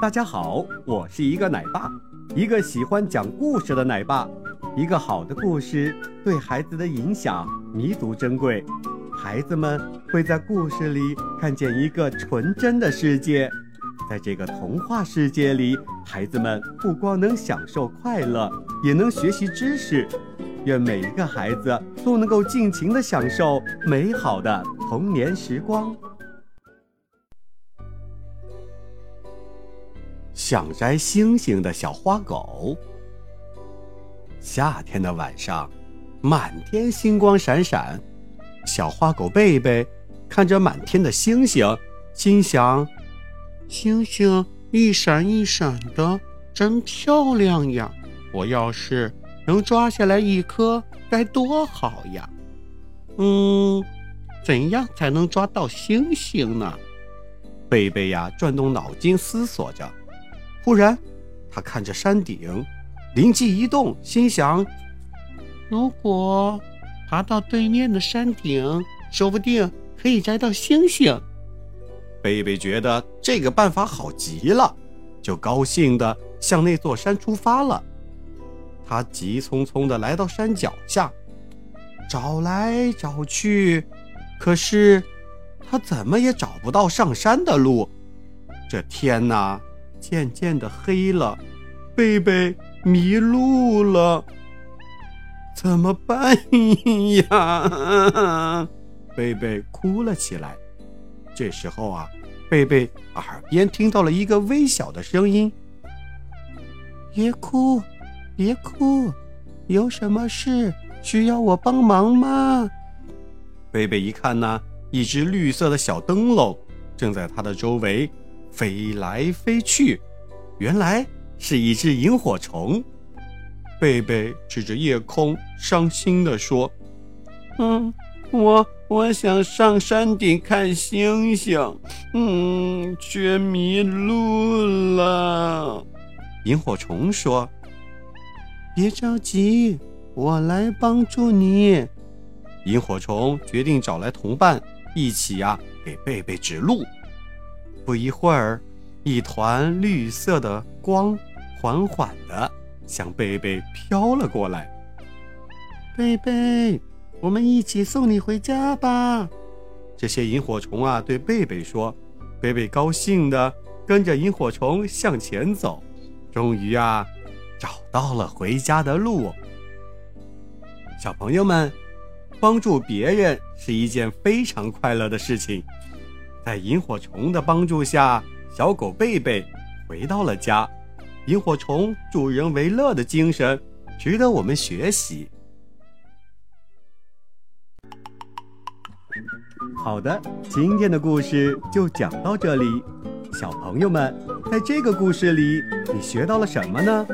大家好，我是一个奶爸，一个喜欢讲故事的奶爸。一个好的故事对孩子的影响弥足珍贵，孩子们会在故事里看见一个纯真的世界。在这个童话世界里，孩子们不光能享受快乐，也能学习知识。愿每一个孩子都能够尽情地享受美好的童年时光。想摘星星的小花狗。夏天的晚上，满天星光闪闪，小花狗贝贝看着满天的星星，心想：星星一闪一闪的，真漂亮呀！我要是……能抓下来一颗该多好呀！嗯，怎样才能抓到星星呢？贝贝呀，转动脑筋思索着。忽然，他看着山顶，灵机一动，心想：如果爬到对面的山顶，说不定可以摘到星星。贝贝觉得这个办法好极了，就高兴地向那座山出发了。他急匆匆地来到山脚下，找来找去，可是他怎么也找不到上山的路。这天哪，渐渐的黑了，贝贝迷路了，怎么办呀？贝贝哭了起来。这时候啊，贝贝耳边听到了一个微小的声音：“别哭。”别哭，有什么事需要我帮忙吗？贝贝一看呢，一只绿色的小灯笼正在它的周围飞来飞去，原来是一只萤火虫。贝贝指着夜空，伤心地说：“嗯，我我想上山顶看星星，嗯，却迷路了。”萤火虫说。别着急，我来帮助你。萤火虫决定找来同伴，一起呀给贝贝指路。不一会儿，一团绿色的光缓缓地向贝贝飘了过来。贝贝，我们一起送你回家吧。这些萤火虫啊对贝贝说。贝贝高兴地跟着萤火虫向前走。终于啊。找到了回家的路。小朋友们，帮助别人是一件非常快乐的事情。在萤火虫的帮助下，小狗贝贝回到了家。萤火虫助人为乐的精神值得我们学习。好的，今天的故事就讲到这里。小朋友们，在这个故事里，你学到了什么呢？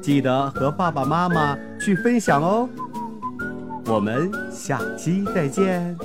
记得和爸爸妈妈去分享哦，我们下期再见。